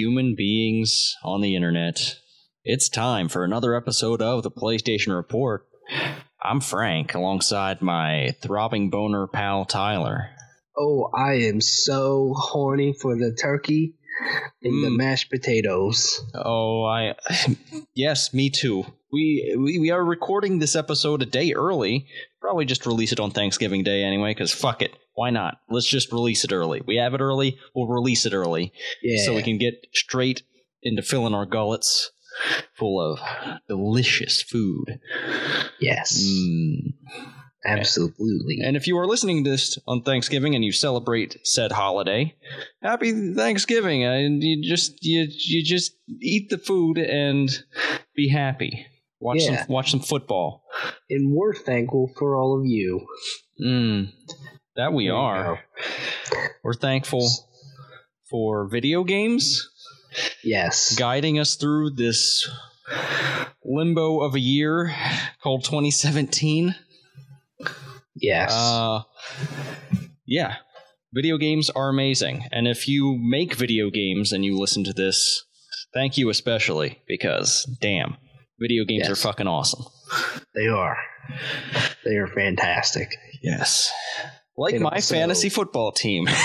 human beings on the internet. It's time for another episode of the PlayStation Report. I'm Frank, alongside my throbbing boner pal Tyler. Oh, I am so horny for the turkey and the Mm. mashed potatoes. Oh, I yes, me too. We, we we are recording this episode a day early. Probably just release it on Thanksgiving Day anyway, because fuck it, why not? Let's just release it early. We have it early. We'll release it early, Yeah. so we can get straight into filling our gullets full of delicious food. yes. Mm. Absolutely. And if you are listening to this on Thanksgiving and you celebrate said holiday, happy Thanksgiving! And you just you you just eat the food and be happy. Watch Yeah. some watch some football. And we're thankful for all of you. Mm, that we are. We're thankful for video games Yes. guiding us through this limbo of a year called 2017. yes. Uh, yeah, video games are amazing, and if you make video games and you listen to this, thank you especially because damn, video games Yes. are fucking awesome. they are. They are fantastic. Yes, like And my also- fantasy football team.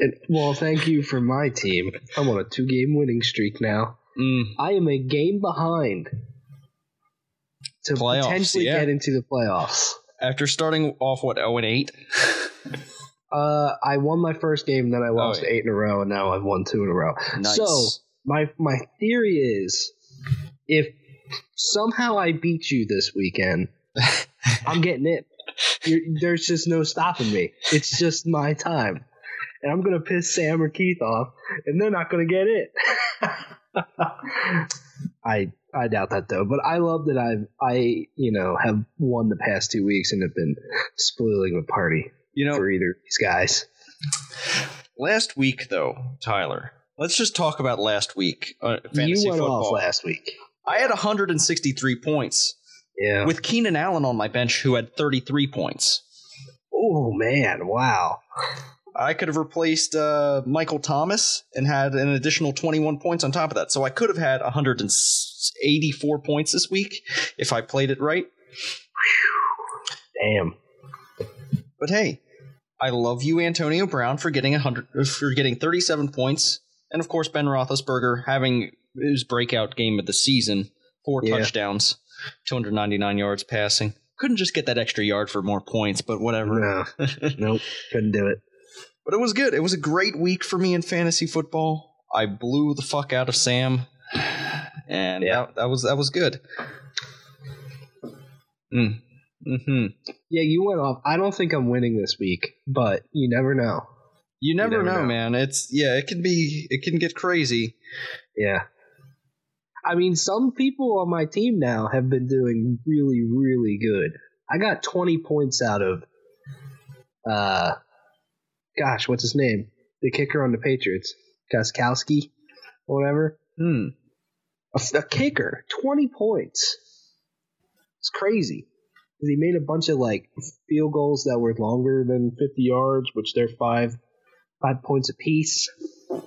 And, well, thank you for my team. I'm on a two game winning streak now. Mm, I am a game behind to Playoffs, potentially yeah. get into the playoffs. after starting off what zero and eight. Uh, I won my first game, then I lost Oh, yeah. eight in a row, and now I've won two in a row. Nice. So my my theory is, if somehow I beat you this weekend, I'm getting it. There's just no stopping me. It's just my time, and I'm gonna piss Sam or Keith off, and they're not gonna get it. I I doubt that though, but I love that I've I you know have won the past two weeks and have been spoiling the party you know, for either of these guys. last week though, Tyler. Let's just talk about last week. Uh, fantasy you went football. off last week. I had 163 points. Yeah. with Keenan Allen on my bench, who had 33 points. oh man! Wow. I could have replaced uh, Michael Thomas and had an additional 21 points on top of that. So I could have had 184 points this week if I played it right. Damn. But hey, I love you, Antonio Brown, for getting 100 for getting 37 points, and of course Ben Roethlisberger having his breakout game of the season, four Yeah. touchdowns, 299 yards passing. Couldn't just get that extra yard for more points, but whatever. No. nope. Couldn't do it. But it was good. It was a great week for me in fantasy football. I blew the fuck out of Sam, and Yeah. that, that was that was good. Mm. Hmm. Yeah, you went off. I don't think I'm winning this week, but you never know. You never, never know, know. man. It's yeah. It can be. It can get crazy. Yeah. I mean, some people on my team now have been doing really, really good. I got 20 points out of, uh, gosh, what's his name? The kicker on the Patriots, Gostkowski, or whatever. Hmm. A, a kicker, 20 points. It's crazy. He made a bunch of like field goals that were longer than 50 yards, which they're five five points apiece.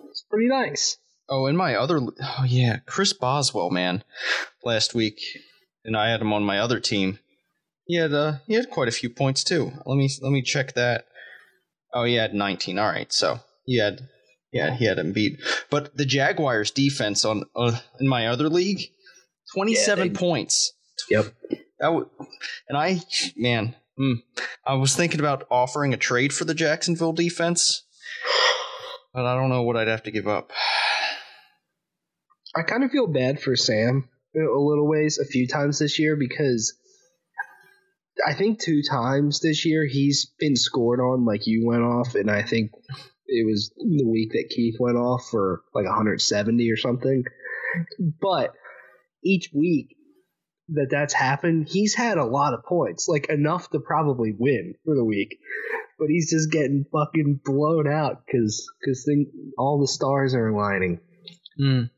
It's pretty nice. Oh, and my other. Oh yeah, Chris Boswell, man. Last week, and I had him on my other team. He had uh, he had quite a few points too. Let me let me check that. Oh, he had 19. All right, so he had yeah he had him beat. But the Jaguars defense on uh, in my other league, 27 Yeah, they- points. Yep. That w- and I man, mm, I was thinking about offering a trade for the Jacksonville defense, but I don't know what I'd have to give up. I kind of feel bad for Sam a little ways a few times this year because I think two times this year he's been scored on like you went off, and I think it was the week that Keith went off for like 170 or something. But each week that that's happened, he's had a lot of points, like enough to probably win for the week. But he's just getting fucking blown out because because all the stars are aligning. Mm.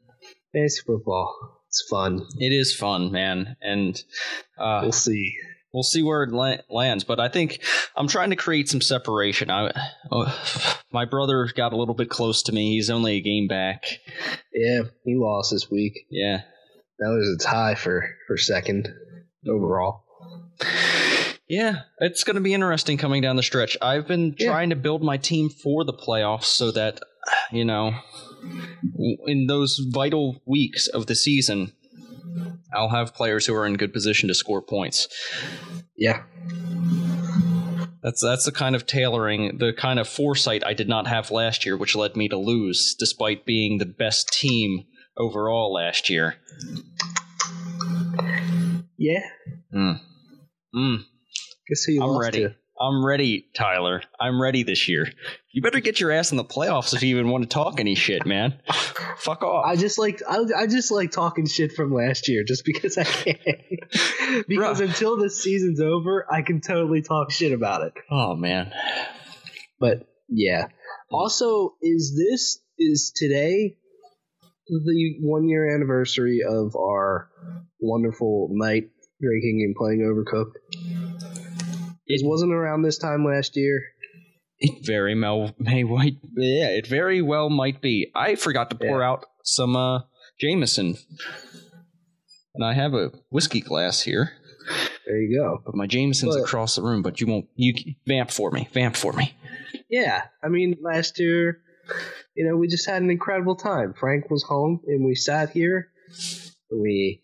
Fantasy football. It's fun. It is fun, man, and uh, We'll see. we'll see where it la- lands. But I think I'm trying to create some separation. I, uh, my brother got a little bit close to me. He's only a game back. Yeah, he lost this week. Yeah. That was a tie for for second overall. Yeah, it's going to be interesting coming down the stretch. I've been Yeah. trying to build my team for the playoffs so that, you know, in those vital weeks of the season, I'll have players who are in good position to score points. Yeah, That's that's the kind of tailoring, the kind of foresight I did not have last year, which led me to lose, despite being the best team overall last year. yeah. Mm. Mm. Guess who you I'm lost ready. to? I'm ready, Tyler. I'm ready this year. You better get your ass in the playoffs if you even want to talk any shit, man. Fuck off. I just like I, I just like talking shit from last year just because I can. because Bruh. until this season's over, I can totally talk shit about it. oh man. But yeah. Also, is this is today the one year anniversary of our wonderful night drinking and playing Overcooked? It wasn't around this time last year. It very well may might yeah, it very well might be. I forgot to pour out some uh Jameson. And I have a whiskey glass here, There you go. but my Jameson's But- across the room, but you won't you vamp for me. Vamp for me. Yeah, I mean, last year, you know, we just had an incredible time. Frank was home, and we sat here. We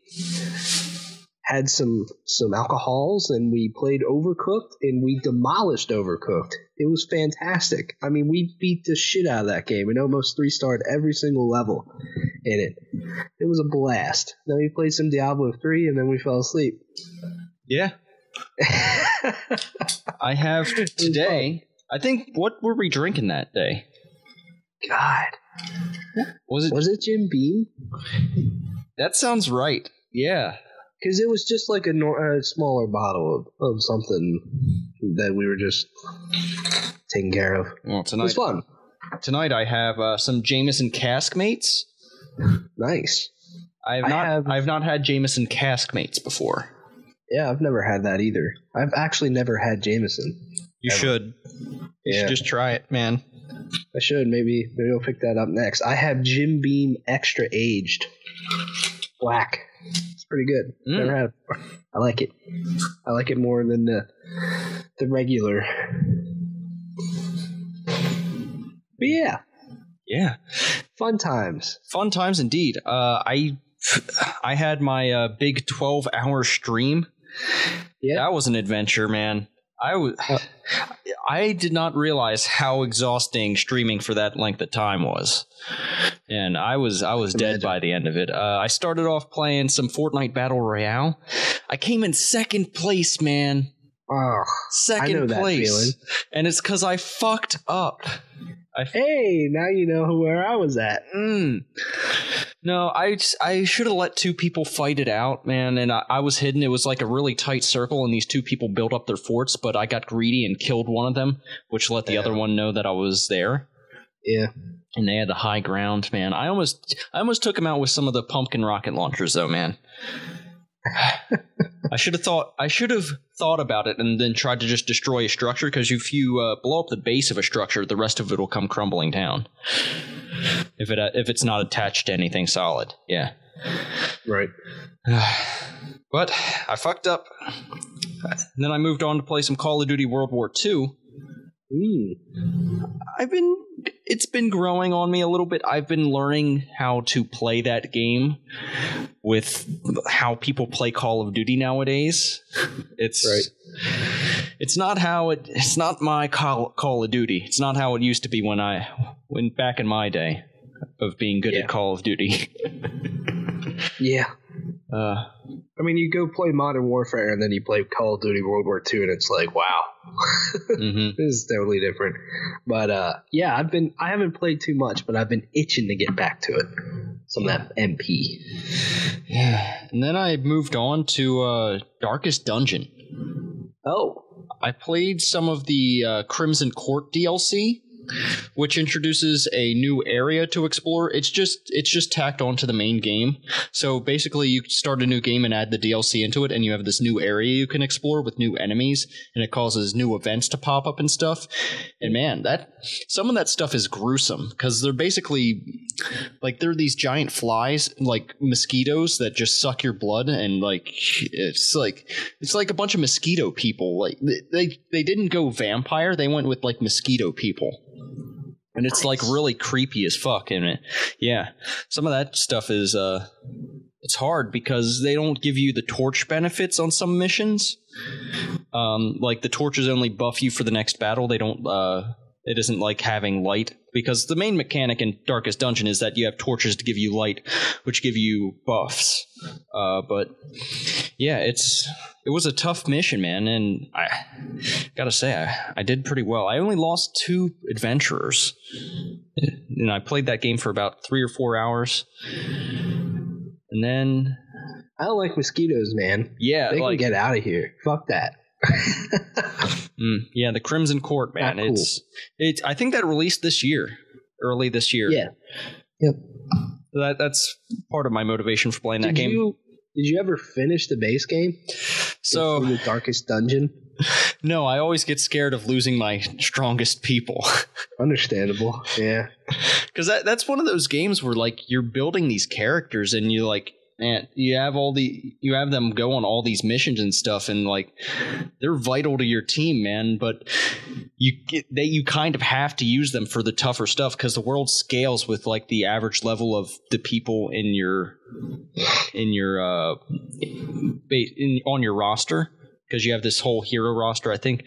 had some some alcohols, and we played Overcooked, and we demolished Overcooked. It was fantastic. I mean, we beat the shit out of that game, and almost three starred every single level in it. It was a blast. Then we played some Diablo three, and then we fell asleep. Yeah. I have today I think what were we drinking that day? God, Was it was it Jim Beam? that sounds right. Yeah. Because it was just like a, nor- a smaller bottle of, of something that we were just taking care of. Well, It was fun. tonight I have uh, some Jameson Caskmates. Nice. I have I not have- I've not had Jameson Caskmates before. Yeah, I've never had that either. I've actually never had Jameson. You Ever. should. You Yeah. should just try it, man. I should maybe maybe I'll pick that up next. I have Jim Beam Extra Aged Black. It's pretty good. Mm. Never had it. I like it. I like it more than the the regular. But yeah, Yeah. fun times. Fun times indeed. Uh, I I had my uh, big 12 hour stream. Yeah. That was an adventure, man. I was Uh, I did not realize how exhausting streaming for that length of time was. And I was I was dead Imagine. by the end of it. Uh, I started off playing some Fortnite Battle Royale. I came in second place, man. Oh, Second place. And it's cuz I fucked up. I hey, now you know where I was at. Mm. No, I I should have let two people fight it out, man. And I, I was hidden. It was like a really tight circle, and these two people built up their forts. But I got greedy and killed one of them, which let the Yeah. other one know that I was there. Yeah. And they had the high ground, man. I almost I almost took him out with some of the pumpkin rocket launchers, though, man. I should have thought I should have thought about it and then tried to just destroy a structure because if you uh, blow up the base of a structure, the rest of it will come crumbling down. If it uh, if it's not attached to anything solid, yeah. Right. but I fucked up. And then I moved on to play some Call of Duty World War II. Mm. I've been it's been growing on me a little bit. I've been learning how to play that game with how people play Call of Duty nowadays. It's Right. it's not how it it's not my Call, Call of Duty. It's not how it used to be when I when back in my day of being good Yeah. at Call of Duty. Yeah. Uh I mean, you go play Modern Warfare and then you play Call of Duty World War II, and it's like, wow, mhm. this is totally different. But uh, yeah, I've been I haven't played too much, but I've been itching to get back to it. Some of that MP. Yeah. And then I moved on to uh Darkest Dungeon. Oh, I played some of the uh, Crimson Court DLC. Which introduces a new area to explore. It's just it's just tacked onto the main game. So basically, you start a new game and add the DLC into it, and you have this new area you can explore with new enemies, and it causes new events to pop up and stuff. And man, that some of that stuff is gruesome because they're basically like they're these giant flies, like mosquitoes that just suck your blood, and like it's like it's like a bunch of mosquito people. Like they they didn't go vampire, they went with like mosquito people and it's like really creepy as fuck in it. Yeah, some of that stuff is uh, it's hard because they don't give you the torch benefits on some missions. Um, like the torches only buff you for the next battle. They don't. Uh, it isn't like having light because the main mechanic in Darkest Dungeon is that you have torches to give you light, which give you buffs. Uh, but yeah, it's it was a tough mission, man, and I gotta say I, I did pretty well. I only lost two adventurers, and I played that game for about three or four hours, and then I don't like mosquitoes, man. yeah, They like can get out of here. Fuck that. mm, yeah, the Crimson Court, man. Cool. It's it's. I think that released this year, early this year. yeah. Yep. that that's part of my motivation for playing that game. you did you ever finish the base game? so the darkest dungeon. no, I always get scared of losing my strongest people. Understandable. Yeah. because that that's one of those games where like you're building these characters and you like man you have all the you have them go on all these missions and stuff and like they're vital to your team man but you get they you kind of have to use them for the tougher stuff because the world scales with like the average level of the people in your in your uh in, on your roster because you have this whole hero roster. I think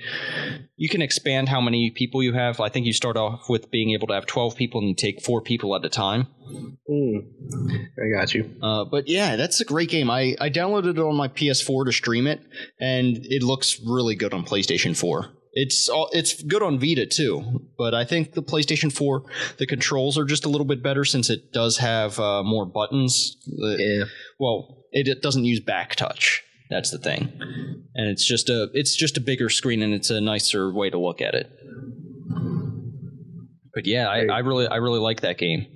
you can expand how many people you have. I think you start off with being able to have 12 people and you take four people at a time. Mm. I got you. Uh, but yeah, that's a great game. I, I downloaded it on my PS4 to stream it, and it looks really good on PlayStation 4. It's all, it's good on Vita too, but I think the PlayStation 4 the controls are just a little bit better since it does have uh, more buttons. Uh, Yeah. well, it, it doesn't use back touch. That's the thing, and it's just a it's just a bigger screen and it's a nicer way to look at it. But yeah, I, I really I really like that game.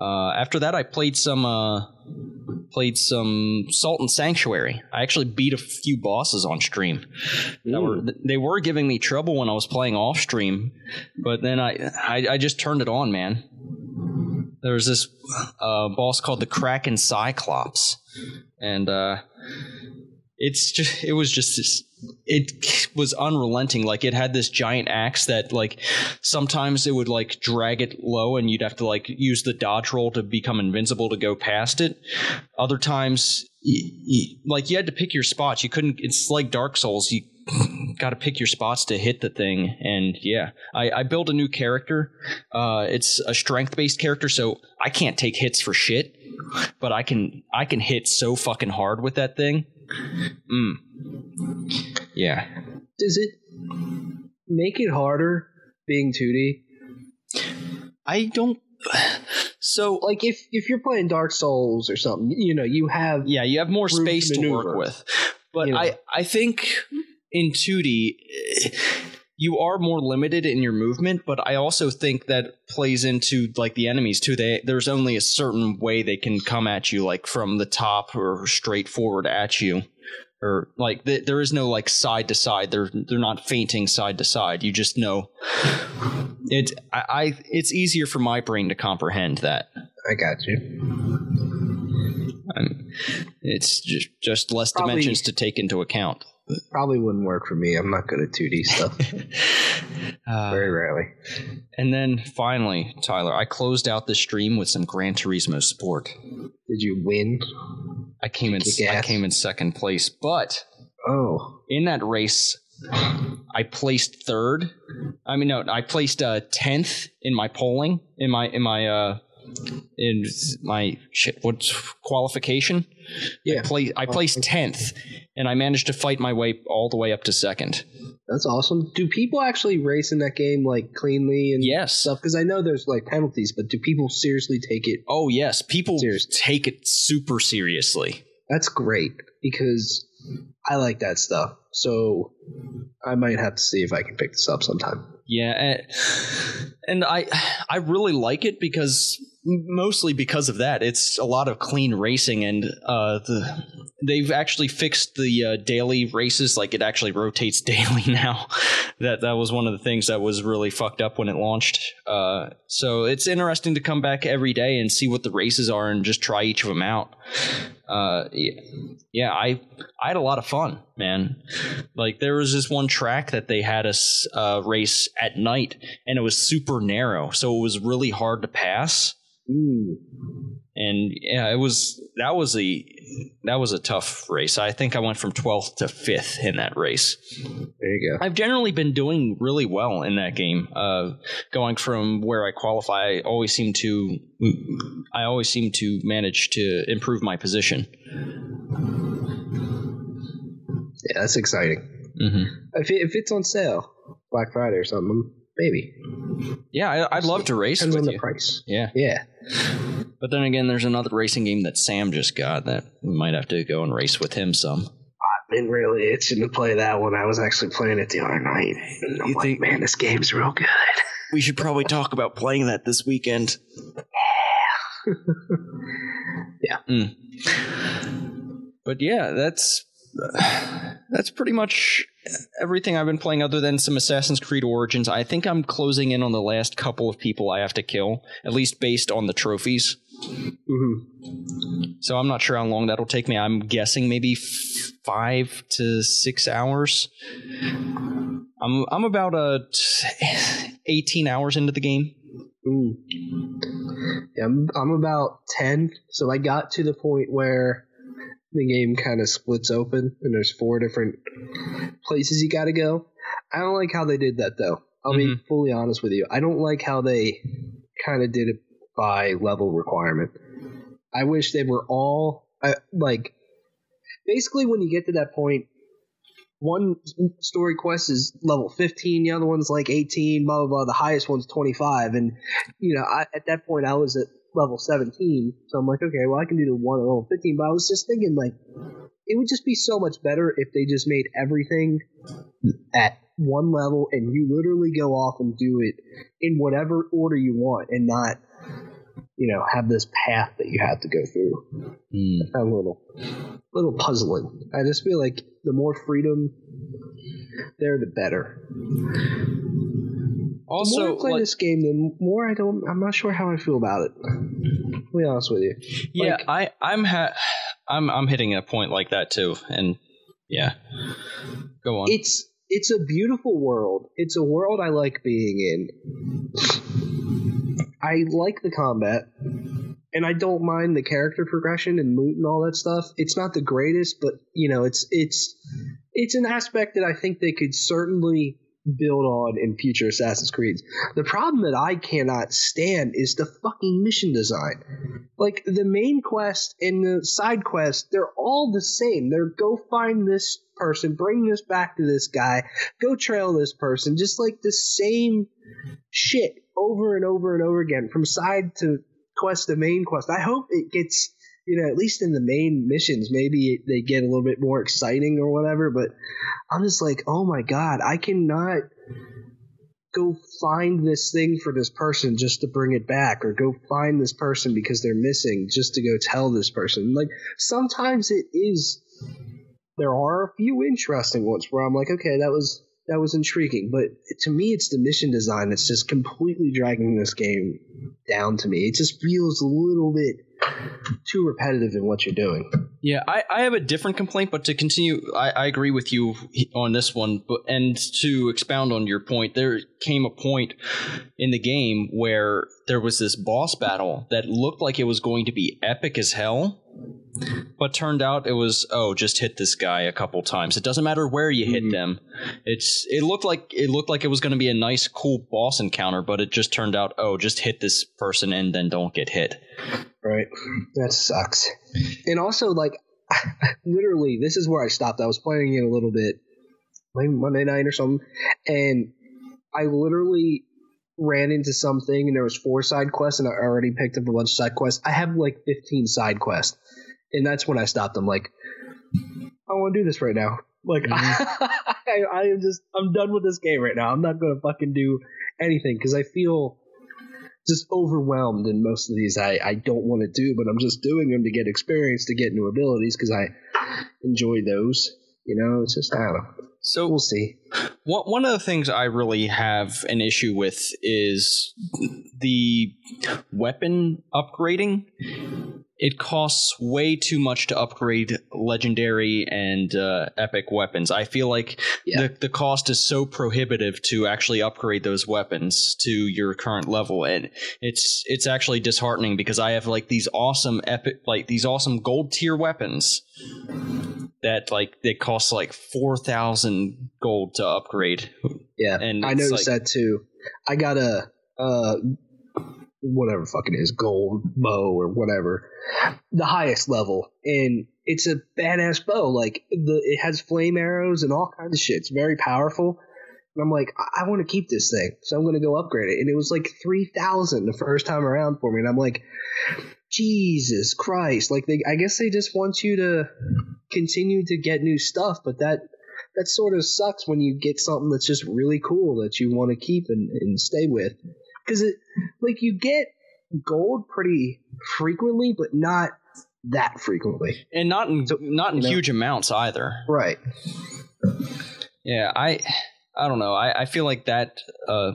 Uh, after that, I played some uh, played some Salt and Sanctuary. I actually beat a few bosses on stream. Were, they were giving me trouble when I was playing off stream, but then I I, I just turned it on, man. There was this uh, boss called the Kraken Cyclops, and uh, it's just it was just this, it was unrelenting. Like it had this giant axe that like sometimes it would like drag it low and you'd have to like use the dodge roll to become invincible to go past it. Other times like you had to pick your spots. You couldn't it's like dark souls. You got to pick your spots to hit the thing. And yeah i, I built a new character. Uh, it's a strength based character so i can't take hits for shit but i can i can hit so fucking hard with that thing mm. yeah Does it make it harder being 2D? i don't so Like if if you're playing Dark Souls or something, you know, you have yeah you have more room to space to work with but You know. i i think in 2d eh, you are more limited in your movement but i also think that plays into like the enemies too. They there's only a certain way they can come at you like from the top or straight forward at you. Or like th- there is no like side to side. They're they're not feinting side to side. You just know. It I, I it's easier for my brain to comprehend that. I got you. Um, it's just just less Probably- dimensions to take into account. Probably wouldn't work for me. I'm not good at 2D stuff. Uh, Very rarely. and then finally, Tyler, I closed out the stream with some Gran Turismo Sport. Did you win? I came in. I came in second place, but Oh. in that race, I placed third. I mean, no, I placed uh, tenth in my polling in my in my uh, in my shit. What's qualification? Yeah. Play, I placed tenth, and I managed to fight my way all the way up to second. That's awesome. Do people actually race in that game like cleanly and Yes. stuff? Because I know there's like penalties, but do people seriously take it? Oh yes, people Seriously. take it super seriously. That's great because I like that stuff. So I might have to see if I can pick this up sometime. Yeah, and, and I I really like it because mostly because of that. It's a lot of clean racing, and uh, the they've actually fixed the uh, daily races. Like it actually rotates daily now. that that was one of the things that was really fucked up when it launched. Uh, so it's interesting to come back every day and see what the races are and just try each of them out. Uh, yeah, I I had a lot of fun, man. Like there was this one track that they had us uh, race at night, and it was super narrow, so it was really hard to pass. Ooh. And yeah, it was that was a that was a tough race. I think I went from 12th to 5th in that race. There you go. I've generally been doing really well in that game. Uh, going from where I qualify, I always seem to I always seem to manage to improve my position. Yeah, that's exciting. Mm-hmm. If, it, if it's on sale, Black Friday or something, maybe. Yeah, I, would love to race Depends with on you. the price. Yeah, Yeah. but then again, there's another racing game that Sam just got that we might have to go and race with him some. I've been really itching to play that one. I was actually playing it the other night. And I'm You like, think- man, this game's real good. We should probably talk about playing that this weekend. Yeah. Mm. But yeah, that's that's pretty much everything I've been playing other than some Assassin's Creed Origins. I think I'm closing in on the last couple of people I have to kill, at least based on the trophies. hmm So I'm not sure how long that'll take me. I'm guessing maybe f- five to six hours. I'm I'm about uh, t- 18 hours into the game. Mm. Yeah, I'm, I'm about 10. So I got to the point where the game kind of splits open and there's four different places you got to go. I don't like how they did that though. I'll be mm-hmm. fully honest with you. I don't like how they kind of did it by level requirement. I wish they were all I, like basically when you get to that point one story quest is level 15 the other one's like 18 blah blah blah the highest one's 25 and you know I, at that point i was at level 17 so i'm like okay well i can do the one at level 15 but i was just thinking like it would just be so much better if they just made everything at one level and you literally go off and do it in whatever order you want and not you know have this path that you have to go through Mm. a little little puzzling. I just feel like the more freedom there, the better. The more Also, I play like- this game, the more I don't. I'm not sure how I feel about it. Be honest with you. Yeah, Like- I I'm ha- I'm I'm hitting a point like that too, and yeah, go on. It's it's a beautiful world. It's a world I like being in. I like the combat, and I don't mind the character progression and loot and all that stuff. It's not the greatest, but you know, it's it's it's an aspect that I think they could certainly build on in future Assassin's Creeds. The problem that I cannot stand is the fucking mission design. Like the main quest and the side quest, they're all the same. They're go find this person, bring this back to this guy, go trail this person, just like the same shit over and over and over again from side to quest to main quest. I hope it gets you know, at least in the main missions, maybe they get a little bit more exciting or whatever. But I'm just like, oh my god, I cannot go find this thing for this person just to bring it back, or go find this person because they're missing just to go tell this person. Like sometimes it is. There are a few interesting ones where I'm like, okay, that was that was intriguing, but to me, it's the mission design that's just completely dragging this game down to me. It just feels a little bit too repetitive in what you're doing. Yeah, I, I have a different complaint, but to continue, I, I agree with you on this one. But and to expound on your point, there came a point in the game where there was this boss battle that looked like it was going to be epic as hell, but turned out it was oh, just hit this guy a couple times. It doesn't matter where you hit Mhm. them. It's it looked like it looked like it was going to be a nice, cool boss encounter, but it just turned out oh, just hit this person and then don't get hit. Right. That sucks. And also, like, literally, this is where I stopped. I was playing it a little bit, maybe Monday night or something, and I literally ran into something, and there was four side quests, and I already picked up a bunch of side quests. I have like 15 side quests, and that's when I stopped. I'm like, I want to do this right now. Like, Mhm. I, I am just I'm done with this game right now. I'm not gonna fucking do anything because I feel just overwhelmed in most of these I, I don't want to do, but I'm just doing them to get experience, to get new abilities because I enjoy those. You know, it's just I don't know. So We'll see. One one of the things I really have an issue with is the weapon upgrading. It costs way too much to upgrade legendary and uh, epic weapons. I feel like Yeah. the, the cost is so prohibitive to actually upgrade those weapons to your current level, and it's it's actually disheartening because I have like these awesome epic like these awesome gold tier weapons that like they cost like four thousand gold to upgrade. Yeah, And I noticed like- that too. I got a uh, whatever fucking is gold bow or whatever, the highest level, and it's a badass bow. Like the it has flame arrows and all kinds of shit. It's very powerful. And I'm like, I, I want to keep this thing, so I'm going to go upgrade it. And it was like three thousand the first time around for me, and I'm like, Jesus Christ! Like they, I guess they just want you to continue to get new stuff, but that that sort of sucks when you get something that's just really cool that you want to keep and, and stay with because it like you get gold pretty frequently but not that frequently and not in not in you know- huge amounts either. right Yeah, I I don't know. I, I feel like that uh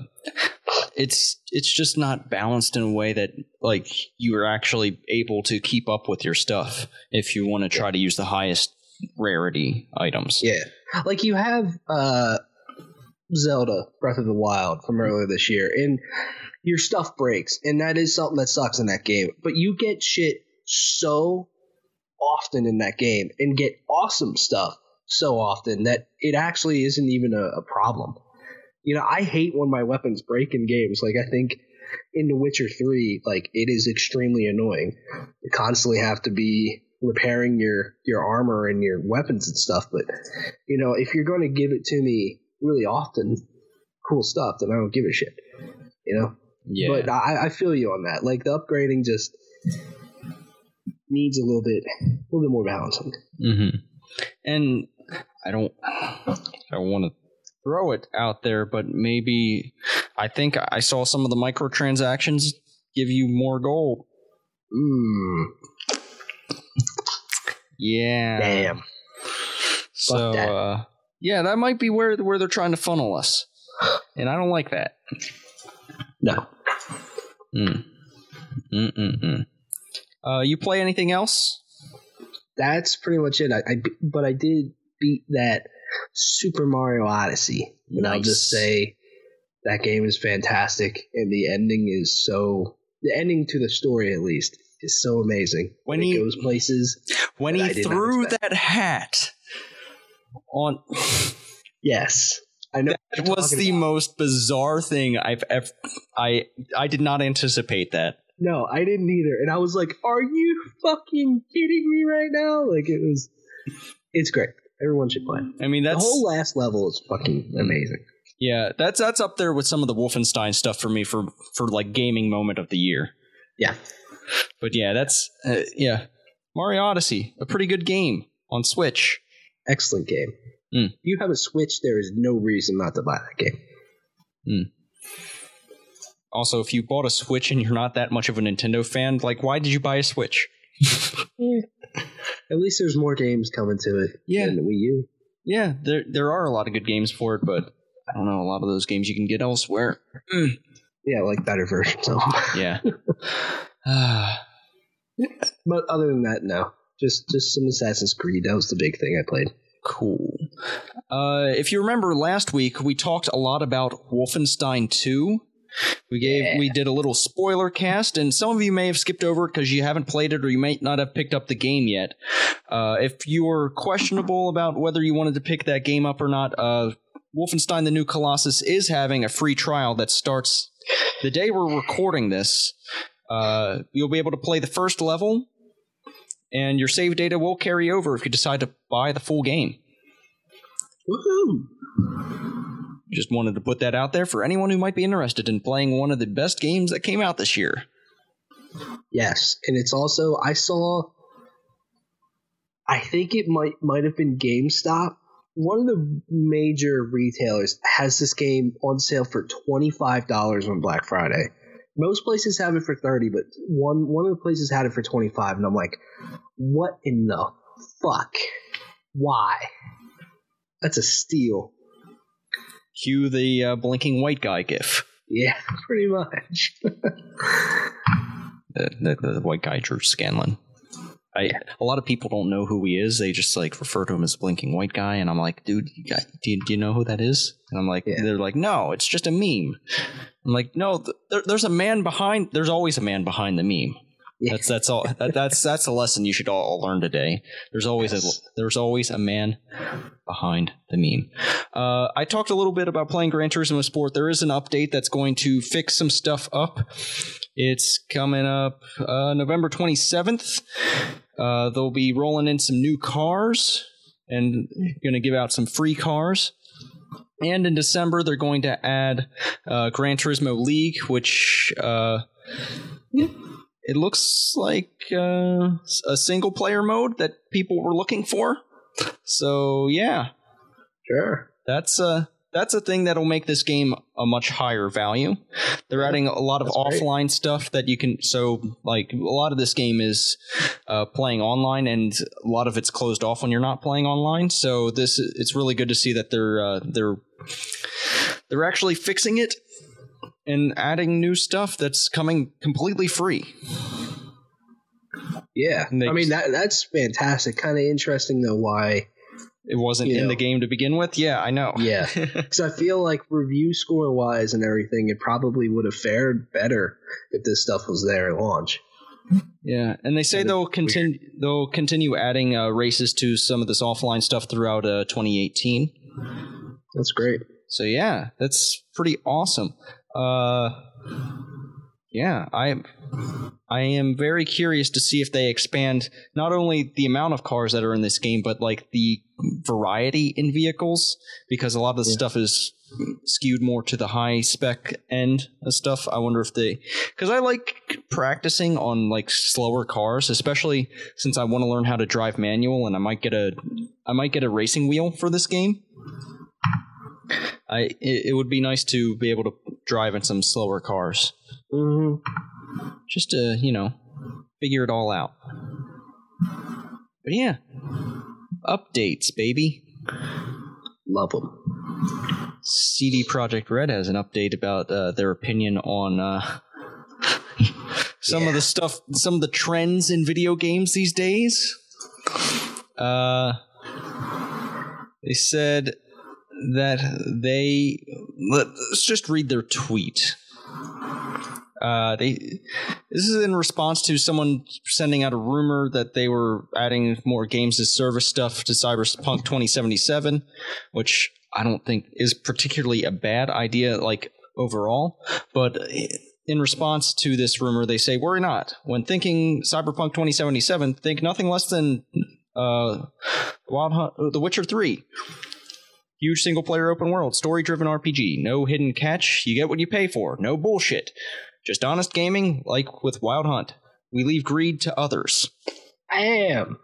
it's it's just not balanced in a way that like you are actually able to keep up with your stuff if you want to try to use the highest rarity items. yeah like you have uh zelda breath of the wild from earlier this year and your stuff breaks and that is something that sucks in that game. But you get shit so often in that game and get awesome stuff so often that it actually isn't even a, a problem. You know i hate when my weapons break in games. Like i think in the witcher 3 like it is extremely annoying you constantly have to be repairing your your armor and your weapons and stuff but you know if you're going to give it to me really often cool stuff then i don't give a shit you know Yeah. but I, I feel you on that. Like the upgrading just needs a little bit, a little bit more balancing. Mm-hmm. And I don't, I don't want to throw it out there, but maybe I think I saw some of the microtransactions give you more gold. Mmm. Yeah. Damn. So, that. uh, yeah, that might be where where they're trying to funnel us, and I don't like that. No. Mm. Mm-mm-mm. Uh, you play anything else? That's pretty much it. I, I but I did beat that Super Mario Odyssey, and I'll just say that game is fantastic, and the ending is so. The ending to the story, at least, is so amazing. When it he- goes places. When he I did not threw that hat on, Yes, I know. it was the about. most bizarre thing I've ever. I I did not anticipate that. No, I didn't either. And I was like, are you fucking kidding me right now? Like, it was, it's great. Everyone should play. I mean, The whole last level is fucking amazing. yeah, that's that's up there with some of the Wolfenstein stuff for me for for like gaming moment of the year. Yeah. But yeah, that's uh, yeah, Mario Odyssey, a pretty good game on Switch. Excellent game. Mm. If you have a Switch, there is no reason not to buy that game. Also, if you bought a Switch and you're not that much of a Nintendo fan, like why did you buy a Switch? At least there's more games coming to it Yeah. than the Wii U. Yeah, there there are a lot of good games for it, but I don't know, a lot of those games you can get elsewhere. Yeah, like better versions of them. Yeah. Ah, but other than that, no. Just just some Assassin's Creed. That was the big thing I played. cool. Uh, if you remember last week, we talked a lot about Wolfenstein 2. We gave Yeah. we did a little spoiler cast, and some of you may have skipped over because you haven't played it or you may not have picked up the game yet. Uh, if you were questionable about whether you wanted to pick that game up or not, uh, Wolfenstein: The New Colossus is having a free trial that starts the day we're recording this. Uh, you'll be able to play the first level, and your save data will carry over if you decide to buy the full game. Woohoo! Just wanted to put that out there for anyone who might be interested in playing one of the best games that came out this year. Yes, and it's also I saw. I think it might might have been GameStop one of the major retailers has this game on sale for twenty five dollars on Black Friday. Most places have it for thirty, but one one of the places had it for twenty five, and I'm like, what in the fuck? Why? That's a steal. Cue the uh, blinking white guy gif. Yeah, pretty much. the, the, the white guy Drew Scanlon. I, a lot of people don't know who he is. They just like refer to him as blinking white guy, and I'm like, dude, you got, do, you, do you know who that is? And I'm like, Yeah. they're like, no, it's just a meme. I'm like, no, th- there, there's a man behind. There's always a man behind the meme. Yeah. That's that's all. That, that's that's a lesson you should all learn today. There's always Yes. a there's always a man behind the meme. Uh, I talked a little bit about playing Gran Turismo Sport. There is an update that's going to fix some stuff up. It's coming up uh, November 27th. Uh, they'll be rolling in some new cars and going to give out some free cars. And in December, they're going to add uh, Gran Turismo League, which uh, it looks like uh, a single player mode that people were looking for. So yeah, Sure. that's a that's a thing that'll make this game a much higher value. They're adding a lot of That's great. offline stuff that you can. So like a lot of this game is uh, playing online, and a lot of it's closed off when you're not playing online. So this it's really good to see that they're uh, they're they're actually fixing it and adding new stuff that's coming completely free. Yeah. I mean that that's fantastic. Kind of interesting though why It wasn't You in know. the game to begin with. Yeah, I know. Yeah. Because I feel like review score wise and everything, it probably would have fared better if this stuff was there at launch. Yeah, and they say they'll continue they'll continue adding uh, races to some of this offline stuff throughout uh, 2018. That's great. So yeah, that's pretty awesome. Uh, yeah, I I am very curious to see if they expand not only the amount of cars that are in this game, but like the variety in vehicles, because a lot of the Yeah. stuff is skewed more to the high spec end of stuff. I wonder if they, because I like practicing on like slower cars, especially since I want to learn how to drive manual, and I might get a I might get a racing wheel for this game. I it, it would be nice to be able to drive in some slower cars, hmm just to you know figure it all out. But yeah, updates, baby. Love them. CD Projekt Red has an update about uh, their opinion on uh, some of the stuff, some of the trends in video games these days. Uh, they said that they let's just read their tweet. Uh, they this is in response to someone sending out a rumor that they were adding more games as service stuff to Cyberpunk 2077, which I don't think is particularly a bad idea, like overall. But in response to this rumor, they say, "Worry not. When thinking Cyberpunk 2077, think nothing less than uh, Wild Hunt, uh, The Witcher 3." Huge single player open world, story driven RPG. No hidden catch. You get what you pay for. No bullshit. Just honest gaming, like with Wild Hunt. We leave greed to others. I am.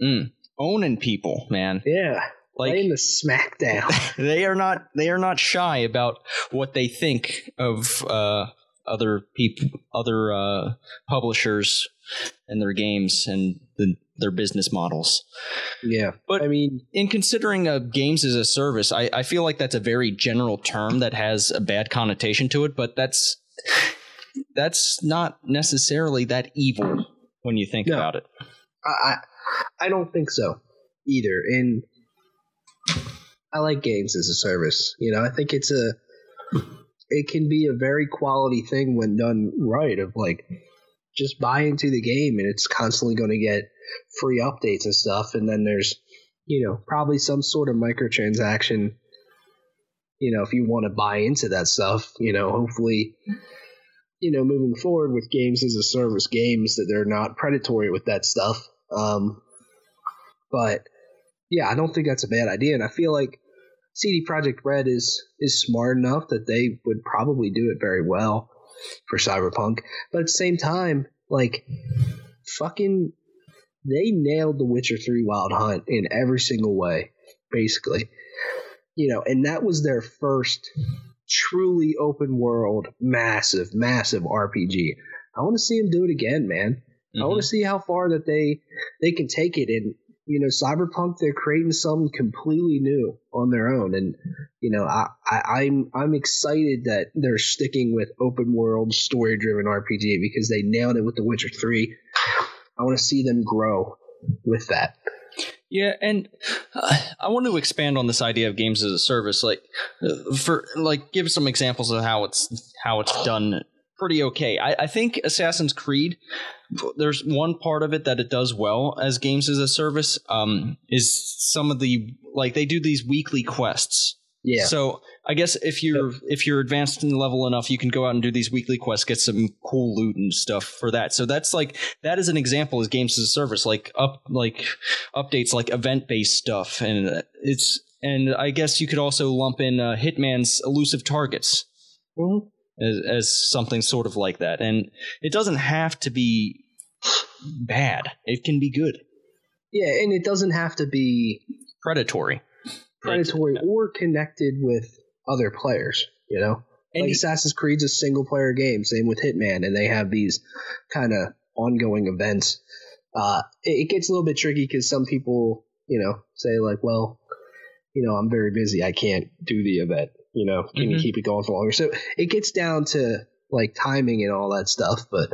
Mm. Owning people, man. Yeah. Like Laying the smackdown. they are not they are not shy about what they think of uh, other people, other uh, publishers, and their games and the, their business models. yeah. But- I mean, in considering uh, games as a service, I, I feel like that's a very general term that has a bad connotation to it, but that's that's not necessarily that evil when you think No. about it. I, I don't think so either. And I like games as a service. You know, I think it's a it can be a very quality thing when done right. Of like just buy into the game and it's constantly going to get free updates and stuff. And then there's you know probably some sort of microtransaction. You know, if you want to buy into that stuff, you know, hopefully you know, moving forward with games as a service games that they're not predatory with that stuff. Um, but yeah, I don't think that's a bad idea, and I feel like CD Projekt Red is is smart enough that they would probably do it very well for Cyberpunk. But at the same time, like fucking, they nailed The Witcher Three Wild Hunt in every single way. basically. You know, and that was their first truly open world, massive, massive RPG. I want to see them do it again, man. Mm-hmm. I want to see how far that they they can take it. And you know, Cyberpunk, they're creating something completely new on their own. And you know, I, I I'm I'm excited that they're sticking with open world, story driven RPG because they nailed it with The Witcher Three. I want to see them grow with that. Yeah, and I want to expand on this idea of games as a service. Like, for like, give some examples of how it's how it's done pretty okay. I, I, think Assassin's Creed, there's one part of it that it does well as games as a service. Um, is some of the like they do these weekly quests. Yeah. So I guess if you're if you're advanced in level enough, you can go out and do these weekly quests, get some cool loot and stuff for that. So that's like that is an example as games as a service, like up like updates, like event based stuff, and it's and I guess you could also lump in uh, Hitman's elusive targets. Mm-hmm as, as something sort of like that. And it doesn't have to be bad; it can be good. Yeah, and it doesn't have to be predatory, predatory like, or connected with other players. You know, and like Assassin's Creed's a single player game. Same with Hitman, and they have these kind of ongoing events. Uh, it, it gets a little bit tricky because some people, you know, say like, well, you know, I'm very busy. I can't do the event. You know, can mm-hmm. you keep it going for longer? So it gets down to like timing and all that stuff, but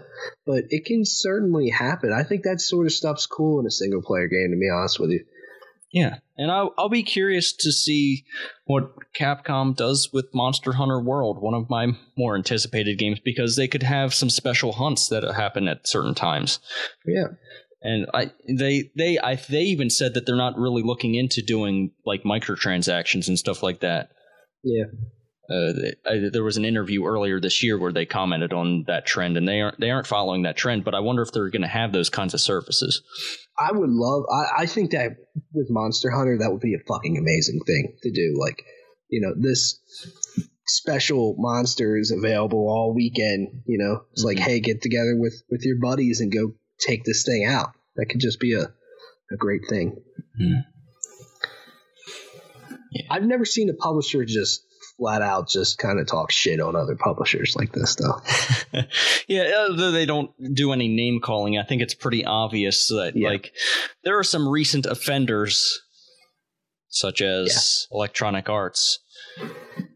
but it can certainly happen. I think that sort of stuff's cool in a single player game. To be honest with you. Yeah, and I'll, I'll be curious to see what Capcom does with Monster Hunter World, one of my more anticipated games, because they could have some special hunts that happen at certain times. Yeah, and I they they I they even said that they're not really looking into doing like microtransactions and stuff like that. Yeah. Uh, I, there was an interview earlier this year where they commented on that trend, and they aren't they aren't following that trend. But I wonder if they're going to have those kinds of services. I would love. I, I think that with Monster Hunter, that would be a fucking amazing thing to do. Like, you know, this special monster is available all weekend. You know, it's mm-hmm. like, hey, get together with with your buddies and go take this thing out. That could just be a a great thing. Mm-hmm. Yeah. I've never seen a publisher just flat out just kind of talk shit on other publishers like this stuff. yeah, though they don't do any name calling, I think it's pretty obvious that yeah. like there are some recent offenders such as yeah. Electronic Arts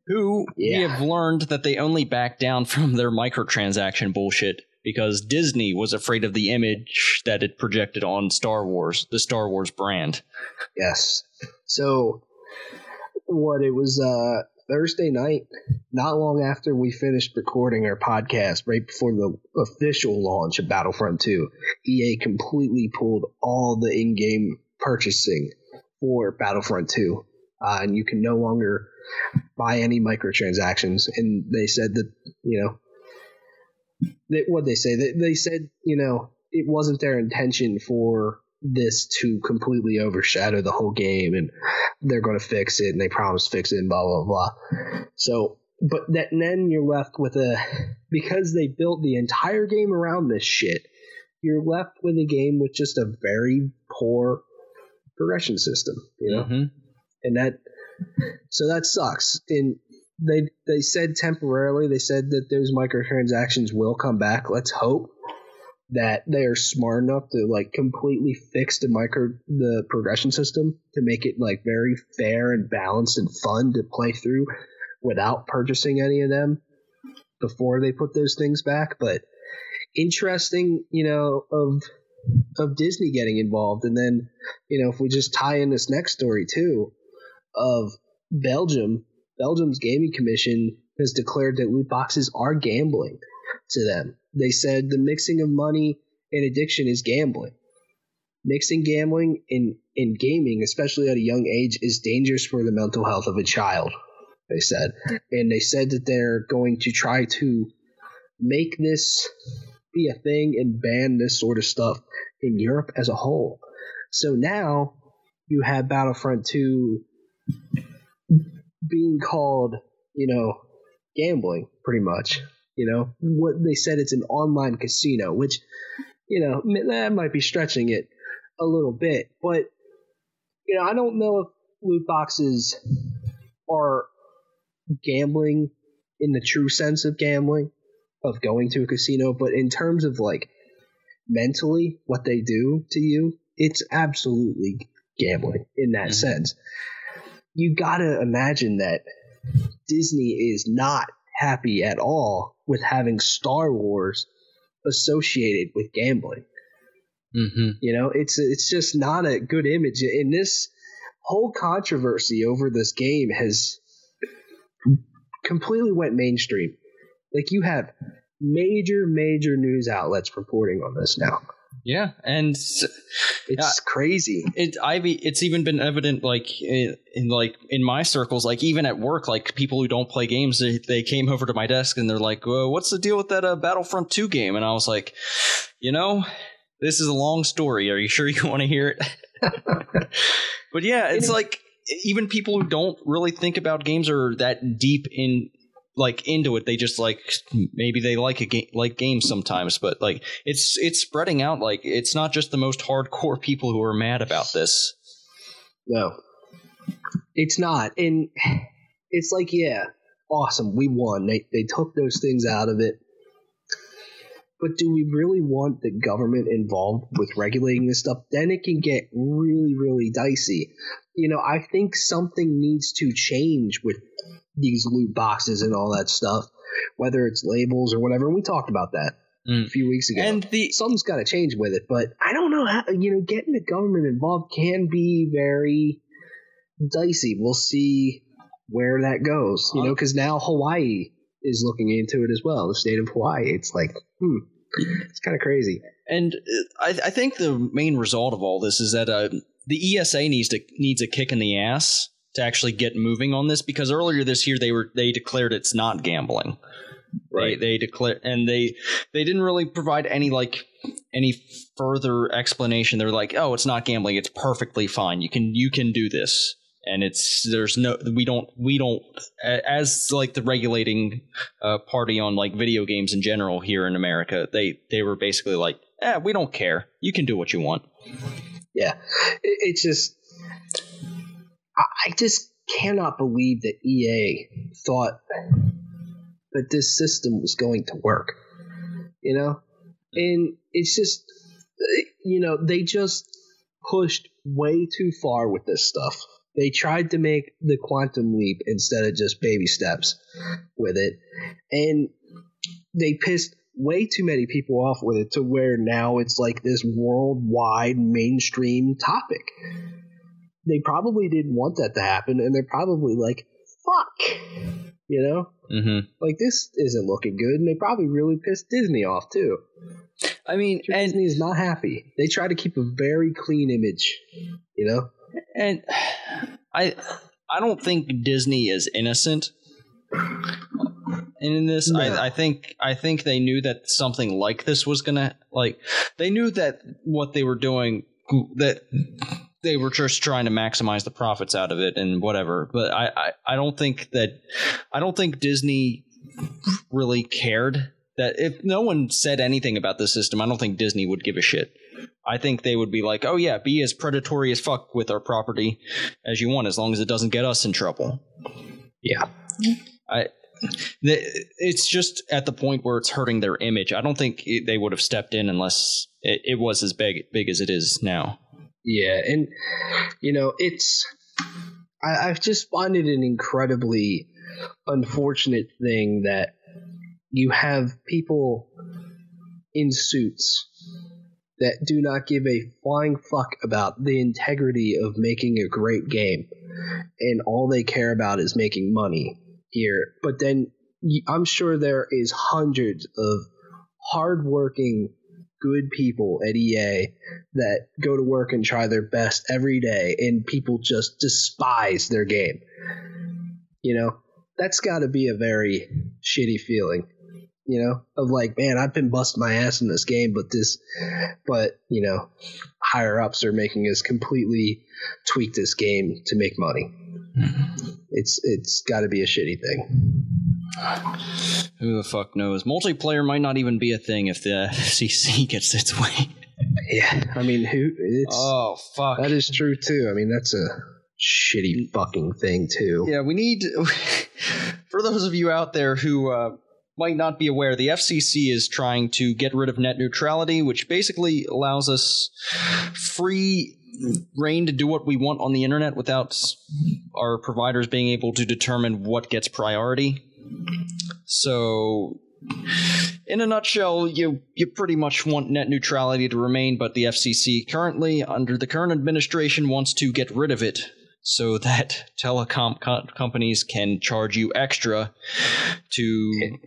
who yeah. we have learned that they only back down from their microtransaction bullshit because Disney was afraid of the image that it projected on Star Wars, the Star Wars brand. Yes. So what it was uh Thursday night, not long after we finished recording our podcast, right before the official launch of Battlefront 2, EA completely pulled all the in game purchasing for Battlefront 2. Uh, and you can no longer buy any microtransactions. And they said that, you know, what they say? They, they said, you know, it wasn't their intention for this to completely overshadow the whole game and they're going to fix it and they promise to fix it and blah blah blah. So but that and then you're left with a because they built the entire game around this shit you're left with a game with just a very poor progression system you know? Mm-hmm. and that so that sucks. And they they said temporarily they said that those microtransactions will come back. Let's hope that they are smart enough to like completely fix the micro the progression system to make it like very fair and balanced and fun to play through without purchasing any of them before they put those things back. But interesting you know of of Disney getting involved. And then you know if we just tie in this next story too of Belgium Belgium's gaming commission has declared that loot boxes are gambling to them they said the mixing of money and addiction is gambling. Mixing gambling in, in gaming, especially at a young age, is dangerous for the mental health of a child, they said. And they said that they're going to try to make this be a thing and ban this sort of stuff in Europe as a whole. So now you have Battlefront 2 being called, you know, gambling pretty much. You know, what they said it's an online casino, which, you know, that might be stretching it a little bit. But, you know, I don't know if loot boxes are gambling in the true sense of gambling, of going to a casino, but in terms of like mentally what they do to you, it's absolutely gambling in that mm-hmm. sense. You gotta imagine that Disney is not happy at all with having Star Wars associated with gambling. Mm-hmm. You know, it's it's just not a good image. And this whole controversy over this game has completely went mainstream. Like you have major, major news outlets reporting on this now. Yeah, and it's uh, crazy. It I it's even been evident like in, in, like in my circles, like even at work, like people who don't play games, they, they came over to my desk and they're like, well, "What's the deal with that uh, Battlefront Two game?" And I was like, "You know, this is a long story. Are you sure you want to hear it?" but yeah, it's like even people who don't really think about games are that deep in like into it. They just like maybe they like a game like games sometimes, but like it's it's spreading out. Like it's not just the most hardcore people who are mad about this. No, it's not, and it's like yeah, awesome, we won. They they took those things out of it. But do we really want the government involved with regulating this stuff? Then it can get really, really dicey. You know, I think something needs to change with these loot boxes and all that stuff, whether it's labels or whatever. And We talked about that mm. a few weeks ago. And the something's got to change with it, but I don't know how. You know, getting the government involved can be very dicey. We'll see where that goes. You know, because now Hawaii is looking into it as well. The state of Hawaii. It's like, hmm, it's kind of crazy. And uh, I, I, think the main result of all this is that uh, the ESA needs to needs a kick in the ass to actually get moving on this because earlier this year they were they declared it's not gambling. Right. They, they declare and they they didn't really provide any like any further explanation. They're like, "Oh, it's not gambling. It's perfectly fine. You can you can do this." And it's there's no we don't we don't as like the regulating uh, party on like video games in general here in America. They they were basically like, "Eh, we don't care. You can do what you want." Yeah, it's just I just cannot believe that EA thought that this system was going to work. You know? And it's just, you know, they just pushed way too far with this stuff. They tried to make the quantum leap instead of just baby steps with it. And they pissed way too many people off with it to where now it's like this worldwide mainstream topic they probably didn't want that to happen, and they're probably like, "Fuck," you know, mm-hmm. like this isn't looking good, and they probably really pissed Disney off too. I mean, Disney is not happy. They try to keep a very clean image, you know. And I, I don't think Disney is innocent. And in this, no. I, I, think I think they knew that something like this was gonna like. They knew that what they were doing that they were just trying to maximize the profits out of it and whatever. But I, I, I don't think that I don't think Disney really cared that if no one said anything about the system, I don't think Disney would give a shit. I think they would be like, "Oh yeah, be as predatory as fuck with our property as you want, as long as it doesn't get us in trouble." Yeah, I. It's just at the point where it's hurting their image. I don't think they would have stepped in unless it, it was as big big as it is now. Yeah, and you know, it's I, I just found it an incredibly unfortunate thing that you have people in suits that do not give a flying fuck about the integrity of making a great game and all they care about is making money here but then i'm sure there is hundreds of hardworking good people at EA that go to work and try their best every day, and people just despise their game. You know, that's got to be a very shitty feeling. You know, of like, man, I've been busting my ass in this game, but this, but you know, higher ups are making us completely tweak this game to make money. Mm-hmm. It's it's got to be a shitty thing. Who the fuck knows? Multiplayer might not even be a thing if the FCC gets its way. Yeah, I mean, who? It's Oh fuck, that is true too. I mean, that's a shitty fucking thing too. Yeah, we need. For those of you out there who uh, might not be aware, the FCC is trying to get rid of net neutrality, which basically allows us free reign to do what we want on the internet without our providers being able to determine what gets priority. So in a nutshell, you you pretty much want net neutrality to remain, but the FCC currently, under the current administration, wants to get rid of it so that telecom co- companies can charge you extra to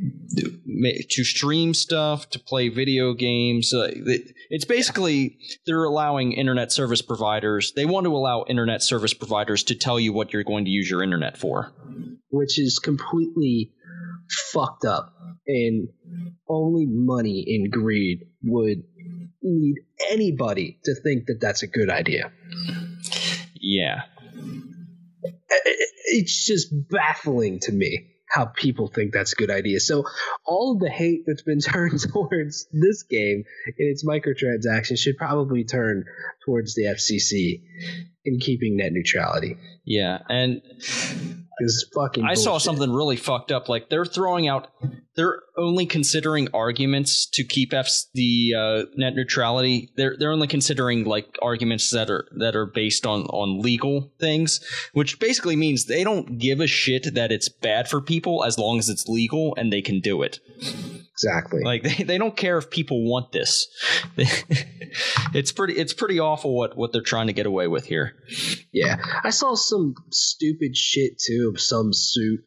to stream stuff, to play video games. Uh, it's basically they're allowing internet service providers. They want to allow internet service providers to tell you what you're going to use your internet for, which is completely fucked up. And only money and greed would lead anybody to think that that's a good idea. Yeah it's just baffling to me how people think that's a good idea. So all of the hate that's been turned towards this game and its microtransactions should probably turn towards the FCC in keeping net neutrality. Yeah, and is fucking. I saw something really fucked up. Like they're throwing out, they're only considering arguments to keep F's the uh, net neutrality. They're they're only considering like arguments that are that are based on on legal things, which basically means they don't give a shit that it's bad for people as long as it's legal and they can do it. Exactly. Like they, they don't care if people want this. it's pretty it's pretty awful what what they're trying to get away with here. Yeah, I saw some stupid shit too of some suit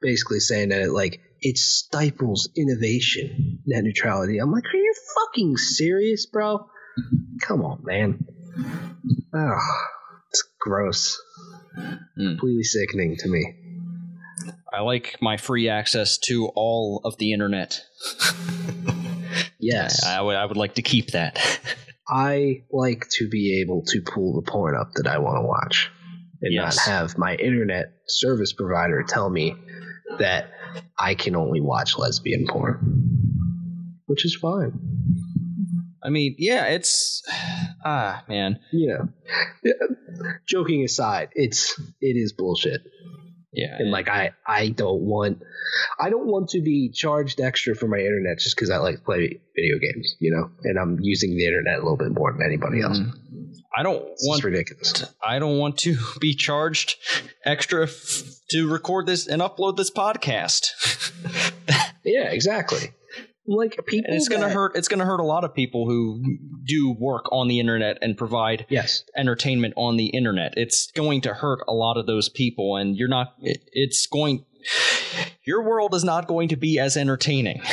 basically saying that it like it stifles innovation, net neutrality. I'm like, are you fucking serious, bro? Come on, man. Oh, it's gross. Mm. Completely sickening to me. I like my free access to all of the internet. yes. I, I, would I would like to keep that. I like to be able to pull the porn up that I want to watch and yes. not have my internet service provider tell me that I can only watch lesbian porn, which is fine. I mean, yeah, it's ah man. Yeah. yeah. Joking aside, it's it is bullshit. Yeah. And like I I don't want I don't want to be charged extra for my internet just because I like to play video games, you know, and I'm using the internet a little bit more than anybody else. Mm. I don't it's want ridiculous. I don't want to be charged extra f- to record this and upload this podcast. yeah, exactly like people and it's going to hurt it's going to hurt a lot of people who do work on the internet and provide yes. entertainment on the internet. It's going to hurt a lot of those people and you're not it, it's going your world is not going to be as entertaining.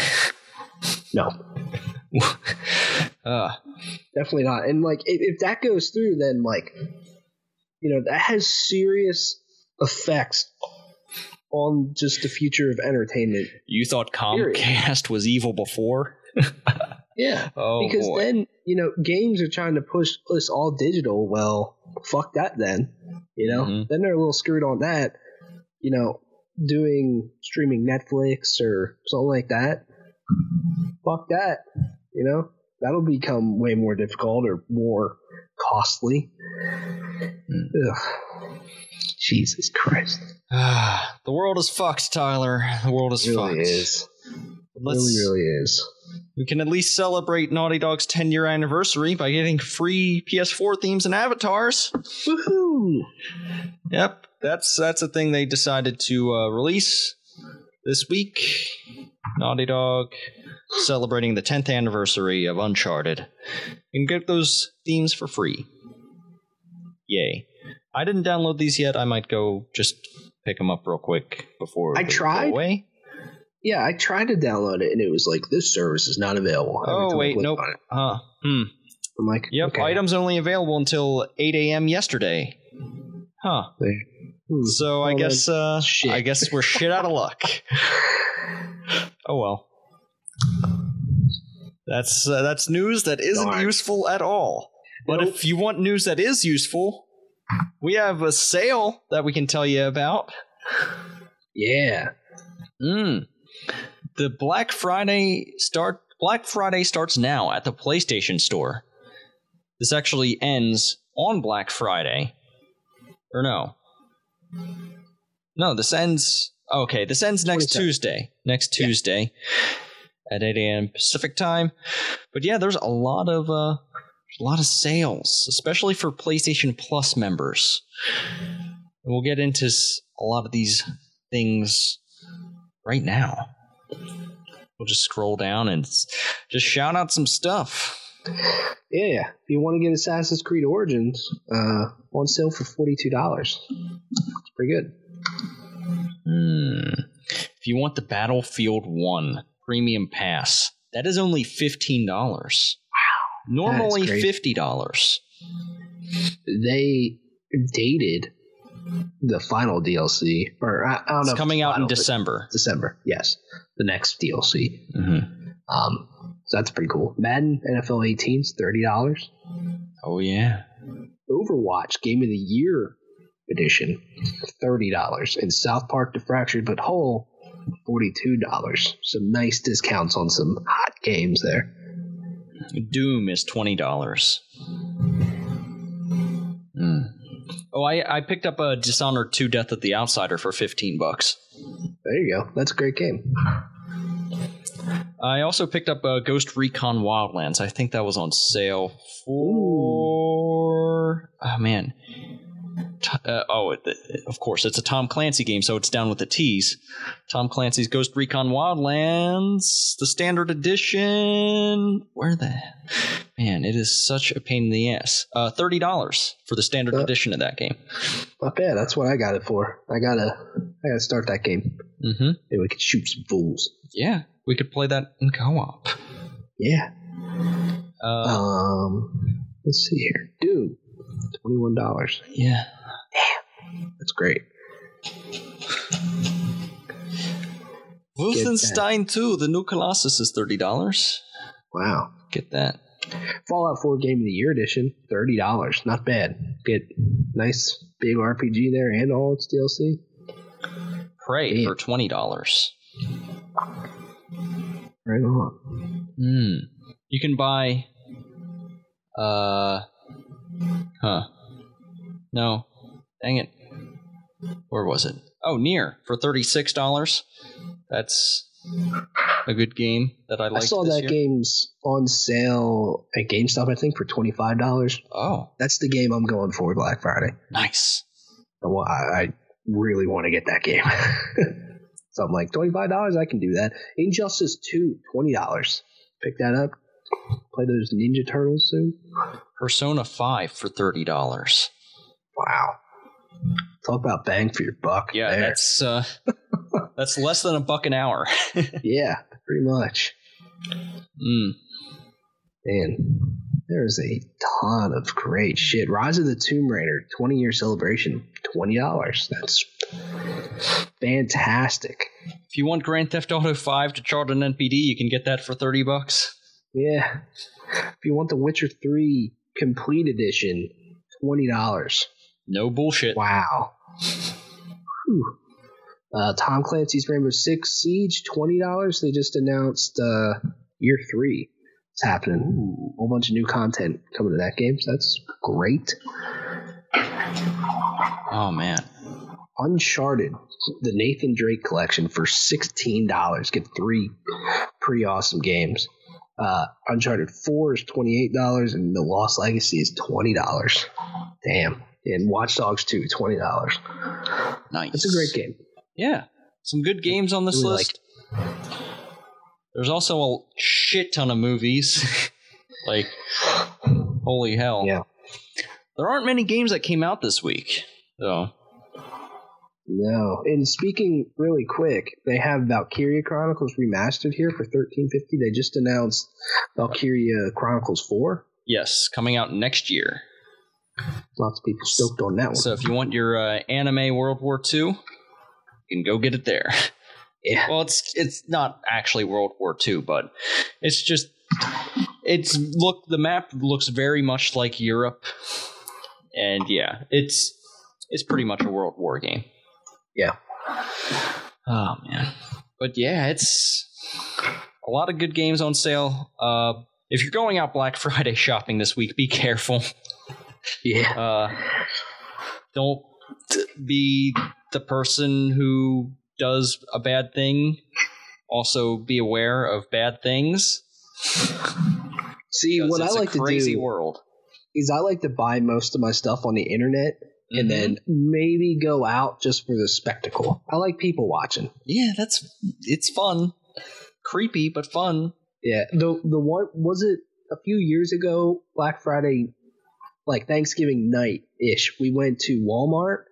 No. Uh, definitely not. And like if, if that goes through then like you know that has serious effects on just the future of entertainment. You thought Comcast period. was evil before? yeah. Oh, because boy. then, you know, games are trying to push us all digital. Well, fuck that then. You know? Mm-hmm. Then they're a little screwed on that. You know, doing streaming Netflix or something like that. Fuck that. You know? That'll become way more difficult or more costly. Mm. Jesus Christ. Ah, the world is fucked, Tyler. The world is it really fucked. Is. Let's, really, really is. We can at least celebrate Naughty Dog's 10 year anniversary by getting free PS4 themes and avatars. Woohoo! Yep, that's that's a thing they decided to uh, release this week. Naughty Dog celebrating the 10th anniversary of Uncharted. You can get those themes for free. Yay. I didn't download these yet. I might go just pick them up real quick before I tried. away. Yeah, I tried to download it and it was like this service is not available. Oh wait, nope. Huh. Hmm. I'm like, yep. Okay. Items only available until 8 a.m. yesterday. Huh. Hmm. So I guess uh, I guess we're shit out of luck. oh well. That's uh, that's news that isn't Darn. useful at all. But nope. if you want news that is useful, we have a sale that we can tell you about. Yeah. Mm. The Black Friday start Black Friday starts now at the PlayStation Store. This actually ends on Black Friday. Or no? No, this ends. Okay, this ends next 27. Tuesday. Next Yeah. Tuesday at 8 a.m. Pacific time. But yeah, there's a lot of uh, a lot of sales, especially for PlayStation Plus members. And we'll get into a lot of these things right now. We'll just scroll down and just shout out some stuff. Yeah, yeah. If you want to get Assassin's Creed Origins, uh, on sale for forty two dollars. It's pretty good. Hmm. If you want the Battlefield 1 Premium Pass, that is only $15. Wow. Normally $50. They dated the final DLC, or I, I don't know. It's if coming out in final, but December. December, yes, the next DLC. hmm Um, so that's pretty cool. Madden NFL 18 is thirty dollars. Oh, yeah. Overwatch Game of the Year edition, thirty dollars, and South Park: The Fractured But Whole, forty-two dollars. Some nice discounts on some hot games there. Doom is $20. Hmm. Oh, I, I picked up a Dishonored 2 Death of the Outsider for 15 bucks. There you go. That's a great game. I also picked up uh, Ghost Recon Wildlands. I think that was on sale for. Oh man. Uh, oh, it, it- of course, it's a Tom Clancy game, so it's down with the T's. Tom Clancy's Ghost Recon Wildlands, the standard edition. Where the man? It is such a pain in the ass. Uh, Thirty dollars for the standard Uh. edition of that game. Not bad. That's what I got it for. I gotta, I gotta start that game. Mm-hmm. Maybe we could shoot some fools. Yeah, we could play that in co-op. Yeah. Uh, Um, let's see here. Dude, twenty-one dollars. yeah. That's great. Wolfenstein 2, the new Colossus is $30. Wow. Get that. Fallout 4 Game of the Year edition, thirty dollars. Not bad. Get nice big RPG there and all its DLC. Prey Damn. for $20. Right on. Hmm. You can buy. Uh. Huh. No. Dang it. Where was it? Oh, NieR for $36. That's a good game that I like. I saw that year. game's on sale at GameStop. I think for twenty five dollars. Oh, That's the game I'm going for Black Friday. nice. I, I I really want to get that game. so I'm like twenty five dollars. I can do that. Injustice 2, 20 dollars. Pick that up. Play those Ninja Turtles soon. Persona 5 for $30. Wow. Talk about bang for your buck. Yeah, there. that's uh that's less than a buck an hour. yeah, pretty much. Mm. Man, there's a ton of great shit. Rise of the Tomb Raider, 20 year celebration, $20. That's fantastic. If you want Grand Theft Auto 5 to chart an NPD, you can get that for 30 bucks. Yeah. If you want The Witcher 3 Complete Edition, $20. No bullshit. Wow. Whew. Uh, Tom Clancy's Rainbow Six Siege, $20. They just announced uh, year three. It's happening. Ooh, A whole bunch of new content coming to that game, so that's great. Oh man. Uncharted, the Nathan Drake collection for sixteen dollars. Get three pretty awesome games. Uh, Uncharted Four is twenty eight dollars, and The Lost Legacy is twenty dollars. Damn. And Watch Dogs Two, twenty dollars. Nice. It's a great game. Yeah. Some good games on this Really list. There's also a shit ton of movies. like holy hell. Yeah. There aren't many games that came out this week. So No. And speaking really quick, they have Valkyria Chronicles remastered here for thirteen fifty. They just announced Valkyria Chronicles Four. yes, coming out next year. Lots of people stoked on that one. So if you want your uh, anime World War II, you can go get it there. yeah. Well, it's it's not actually World War II, but it's just it's look the map looks very much like Europe, and yeah, it's it's pretty much a World War game. Yeah. Oh man, but yeah, it's a lot of good games on sale. Uh, if you're going out Black Friday shopping this week, be careful. Yeah. Uh, don't be the person who does a bad thing, also be aware of bad things. See, what I like to do world. is I like to buy most of my stuff on the internet and then maybe go out just for the spectacle. I like people watching. yeah, that's it's fun, creepy but fun. Yeah, the the one was it a few years ago, Black Friday, like Thanksgiving night ish. We went to Walmart.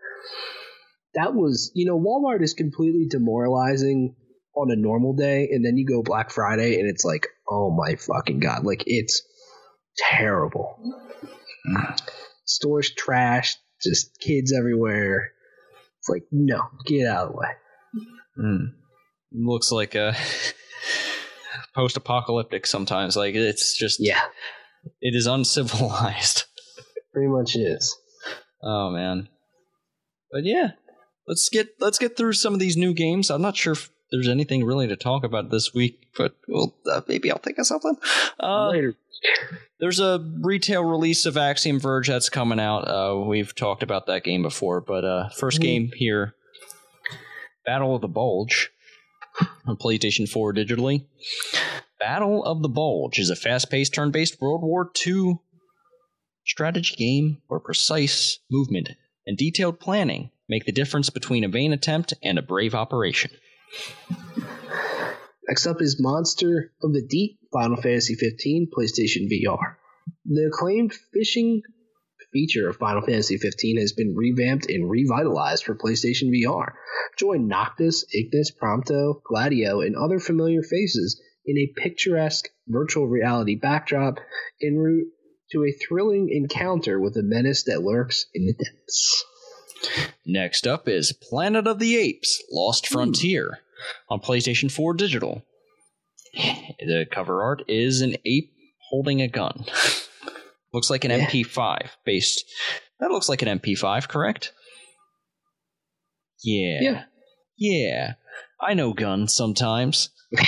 That was, you know, Walmart is completely demoralizing on a normal day, and then you go Black Friday, and it's like, oh my fucking god, like it's terrible. Mm. Stores trashed, just kids everywhere. It's like, no, get out of the way. Mm. Looks like a post-apocalyptic sometimes. Like it's just Yeah, it is uncivilized. pretty much is. Oh man. But yeah, let's get let's get through some of these new games. I'm not sure if there's anything really to talk about this week, but well, uh, maybe I'll think of something. Uh, Later. There's a retail release of Axiom Verge that's coming out. Uh, we've talked about that game before, but uh, 1st Mhm. game here, Battle of the Bulge on PlayStation 4 digitally. Battle of the Bulge is a fast-paced, turn-based World War II strategy game where precise movement and detailed planning make the difference between a vain attempt and a brave operation. Next up is Monster of the Deep, Final Fantasy 15, PlayStation VR. The acclaimed fishing feature of Final Fantasy 15 has been revamped and revitalized for PlayStation VR. Join Noctis, Ignis, Prompto, Gladio, and other familiar faces in a picturesque virtual reality backdrop en route to a thrilling encounter with a menace that lurks in the depths. Next up is Planet of the Apes Lost hmm. Frontier on PlayStation 4 Digital. The cover art is an ape holding a gun. looks like an Yeah. MP5 based. That looks like an MP5, correct? Yeah. Yeah. Yeah. I know guns sometimes.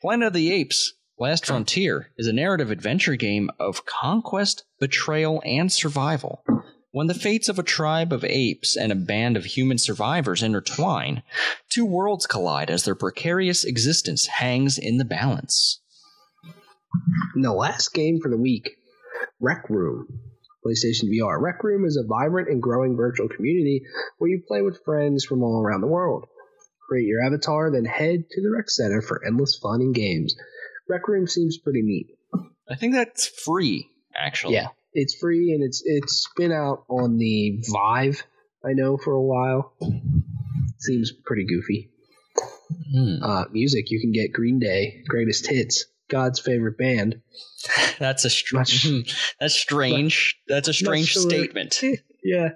Planet of the Apes Last Frontier is a narrative adventure game of conquest, betrayal, and survival. When the fates of a tribe of apes and a band of human survivors intertwine, two worlds collide as their precarious existence hangs in the balance. And the last game for the week, Rec Room, PlayStation VR. Rec Room is a vibrant and growing virtual community where you play with friends from all around the world. Create your avatar, then head to the rec center for endless fun and games. Rec Room seems pretty neat. I think that's free, actually. Yeah, it's free and it's it's been out on the Vive. I know for a while. Seems pretty goofy. Hmm. Uh, music you can get Green Day, Greatest Hits, God's favorite band. That's a str- Much- that's strange. That's a strange sure. statement. yeah.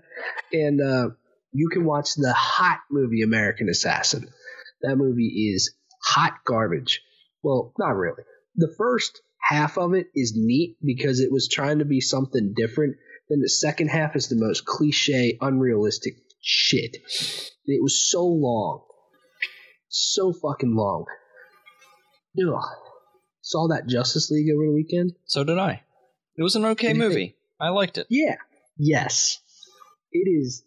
And uh, you can watch the hot movie American Assassin. That movie is hot garbage. Well, not really. The first half of it is neat because it was trying to be something different. Then the second half is the most cliche, unrealistic shit. It was so long. So fucking long. Ugh. Saw that Justice League over the weekend? So did I. It was an okay you movie. I liked it. Yeah. Yes. It is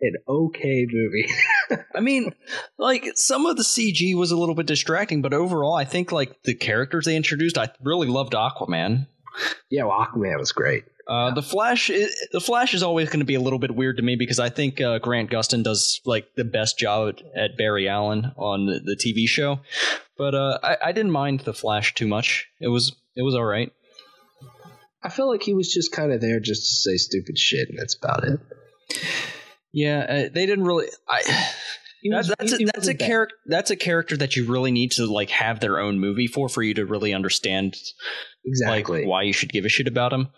an okay movie. I mean, like some of the CG was a little bit distracting, but overall, I think like the characters they introduced, I really loved Aquaman. yeah, well, Aquaman was great. Uh, the Flash, the Flash is always going to be a little bit weird to me because I think uh, Grant Gustin does like the best job at, at Barry Allen on the, the TV show, but uh, I, I didn't mind the Flash too much. It was it was all right. I felt like he was just kind of there just to say stupid shit, and that's about it. Yeah, uh, they didn't really. I was- that's he- a, that's a character that's a character that you really need to like have their own movie for for you to really understand Exactly. like why you should give a shit about him.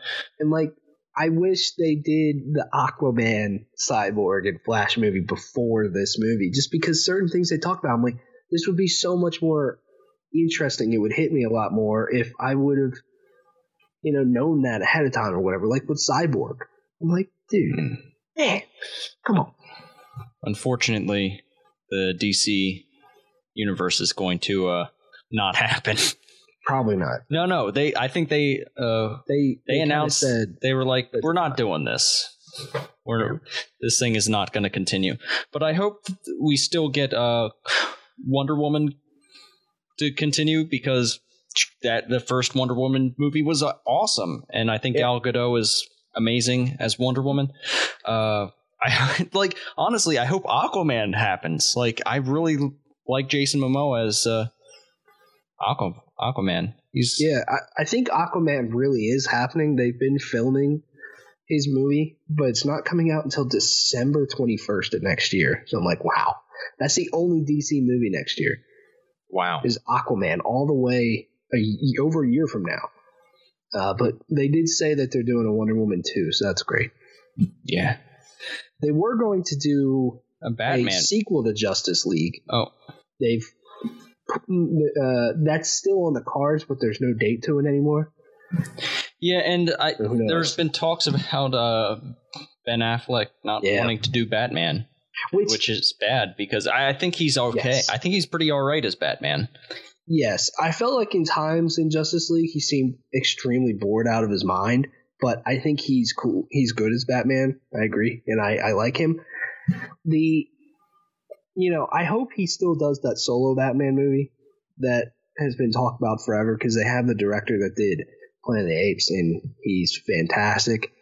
and like, I wish they did the Aquaman, Cyborg, and Flash movie before this movie, just because certain things they talk about, I'm like, this would be so much more interesting. It would hit me a lot more if I would have, you know, known that ahead of time or whatever. Like with Cyborg, I'm like, dude, man, come on. Unfortunately, the DC universe is going to uh not happen. Probably not. no, no, they I think they uh They they kinda announced said they were like we're not fine. doing this. We're, this thing is not going to continue. But I hope we still get uh, Wonder Woman to continue because that the first Wonder Woman movie was uh, awesome, and I think Yeah. Gal Gadot is amazing as Wonder Woman. Uh, I like honestly, I hope Aquaman happens. Like, I really like Jason Momoa as uh, Aqua, Aquaman. He's Yeah, I, I think Aquaman really is happening. They've been filming his movie, but it's not coming out until December 21st of next year. So I'm like, wow, that's the only DC movie next year wow. is Aquaman all the way a, over a year from now. Uh, but they did say that they're doing a Wonder Woman too, so that's great. Yeah, They were going to do a a sequel to Justice League. Oh, They've uh, that's still on the cards, but there's no date to it anymore. yeah, and I So there's been talks about uh, Ben Affleck not Yeah. wanting to do Batman, Which, which is bad because I, I think he's okay. Yes. I think he's pretty all right as Batman. Yes, I felt like in times in Justice League he seemed extremely bored out of his mind, but I think he's cool. He's good as Batman. I agree, and I, I like him. The you know, I hope he still does that solo Batman movie that has been talked about forever because they have the director that did Planet of the Apes and he's fantastic.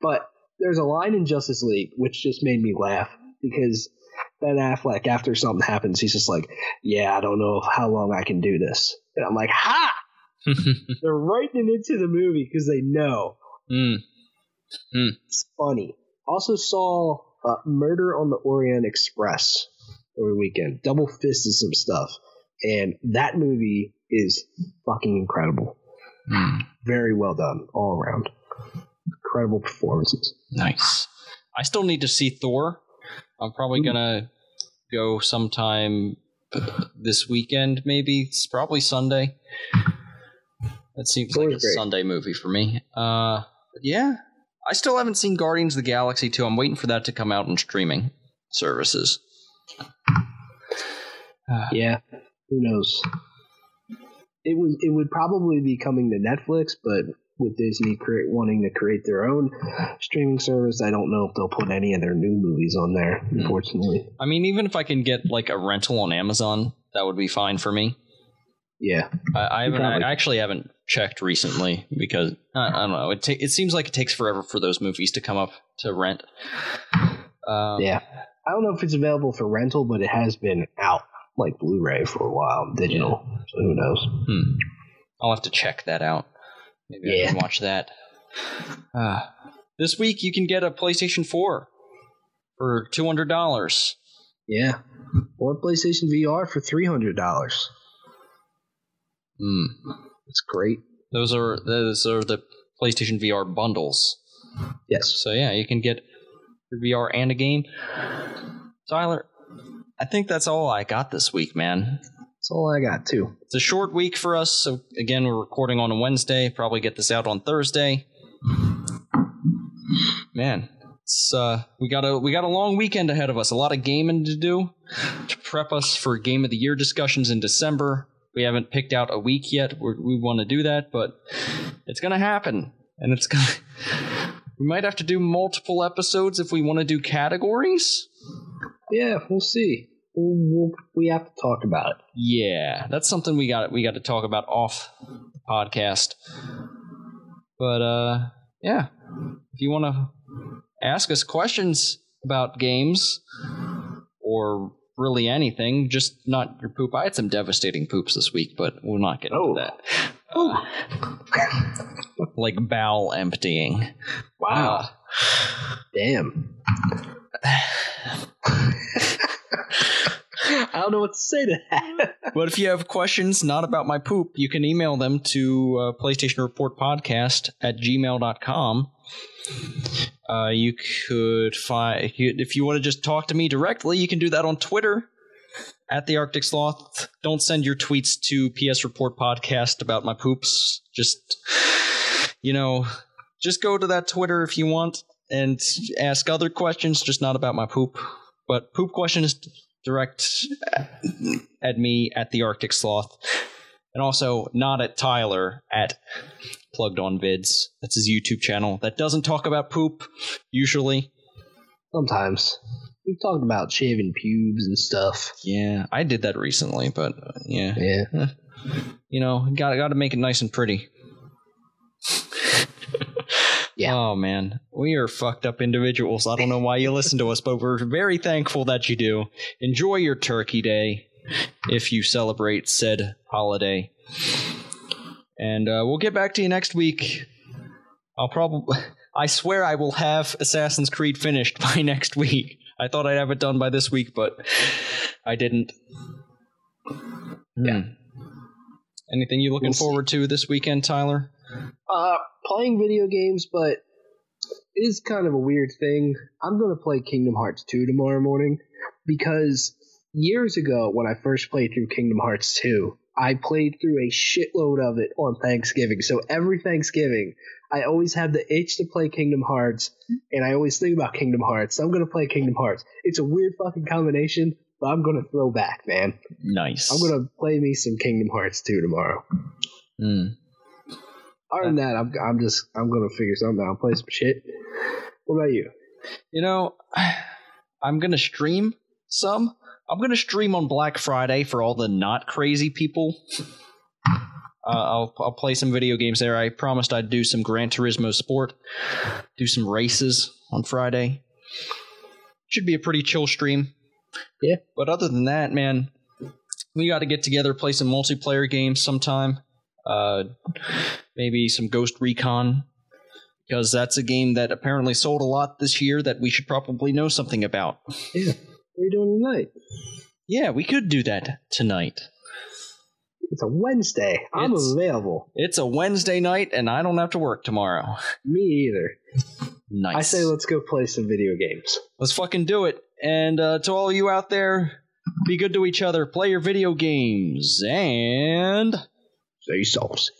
But there's a line in Justice League which just made me laugh because Ben Affleck, after something happens, he's just like, "Yeah, I don't know how long I can do this," and I'm like, "Ha!" They're writing it into the movie because they know Mm. it's funny. Also saw uh, Murder on the Orient Express over the weekend. Double fisted some stuff, and that movie is fucking incredible. Mm. Very well done all around. Incredible performances. Nice. I still need to see Thor. I'm probably Ooh. gonna go sometime this weekend. Maybe it's probably Sunday. That seems like a great. Sunday movie for me. Uh, yeah. I still haven't seen Guardians of the Galaxy 2. I'm waiting for that to come out in streaming services. Uh, Yeah, who knows? It would it would probably be coming to Netflix, but with Disney create, wanting to create their own streaming service, I don't know if they'll put any of their new movies on there. Unfortunately, I mean, even if I can get like a rental on Amazon, that would be fine for me. yeah, I, I haven't. probably- I actually haven't checked recently because I, I don't know. It ta- it seems like it takes forever for those movies to come up to rent. Um, yeah. I don't know if it's available for rental, but it has been out like Blu-ray for a while, digital. So who knows? hmm. I'll have to check that out. Maybe I Yeah. can watch that. Uh, this week you can get a PlayStation Four for two hundred dollars. Yeah, or PlayStation VR for three hundred dollars. Hmm. It's great. Those are those are the PlayStation VR bundles. Yes. So yeah, you can get your VR and a game. Tyler, I think that's all I got this week, man. That's all I got too. It's a short week for us, so again, we're recording on a Wednesday. Probably get this out on Thursday. Man, it's uh, we got a we got a long weekend ahead of us. A lot of gaming to do to prep us for game of the year discussions in December. We haven't picked out a week yet. We're, we want to do that, but it's gonna happen, and it's gonna. We might have to do multiple episodes if we want to do categories. Yeah, we'll see. We'll, we'll, have to talk about it. Yeah, that's something we got we got to talk about off the podcast. But uh yeah, if you want to ask us questions about games or really anything, just not your poop. I had some devastating poops this week, but we'll not get into Oh. that. Uh, like bowel emptying. Wow. Uh, Damn. I don't know what to say to that. But if you have questions not about my poop, you can email them to uh, PlayStation Report Podcast at gmail.com. Uh, you could find, if you want to just talk to me directly, you can do that on Twitter at the Arctic Sloth. Don't send your tweets to PS Report Podcast about my poops. Just, you know, just go to that Twitter if you want and ask other questions, just not about my poop. But poop questions direct at me at the Arctic Sloth. And also not at Tyler at Plugged On Vids. That's his YouTube channel that doesn't talk about poop usually. Sometimes we've talked about shaving pubes and stuff. Yeah, I did that recently, but uh, yeah, Yeah. you know, got got to make it nice and pretty. Yeah. Oh man, we are fucked up individuals. I don't know why you listen to us, but we're very thankful that you do. Enjoy your Turkey Day if you celebrate said holiday. And uh, we'll get back to you next week. I'll probably, I swear, I will have Assassin's Creed finished by next week. I thought I'd have it done by this week, but I didn't. Yeah. Hmm. Anything you looking We'll forward to this weekend, Tyler? Uh, playing video games, but it is kind of a weird thing. I'm going to play Kingdom Hearts 2 tomorrow morning because years ago, when I first played through Kingdom Hearts 2, I played through a shitload of it on Thanksgiving. So every Thanksgiving, I always have the itch to play Kingdom Hearts, and I always think about Kingdom Hearts. So I'm going to play Kingdom Hearts. It's a weird fucking combination, but I'm going to throw back, man. Nice. I'm going to play me some Kingdom Hearts 2 tomorrow. Hmm. Other than that, I'm, I'm just I'm gonna figure something out, and play some shit. What about you? You know, I'm gonna stream some. I'm gonna stream on Black Friday for all the not crazy people. Uh, I'll I'll play some video games there. I promised I'd do some Gran Turismo Sport, do some races on Friday. Should be a pretty chill stream. Yeah. But other than that, man, we got to get together, play some multiplayer games sometime. Uh, maybe some Ghost Recon because that's a game that apparently sold a lot this year that we should probably know something about. Yeah. What are you doing tonight? Yeah, we could do that tonight. It's a Wednesday. I'm It's- available. It's a Wednesday night and I don't have to work tomorrow. Me either. Nice. I say let's go play some video games. Let's fucking do it. And uh, to all you out there, be good to each other, play your video games, and Stay saucy.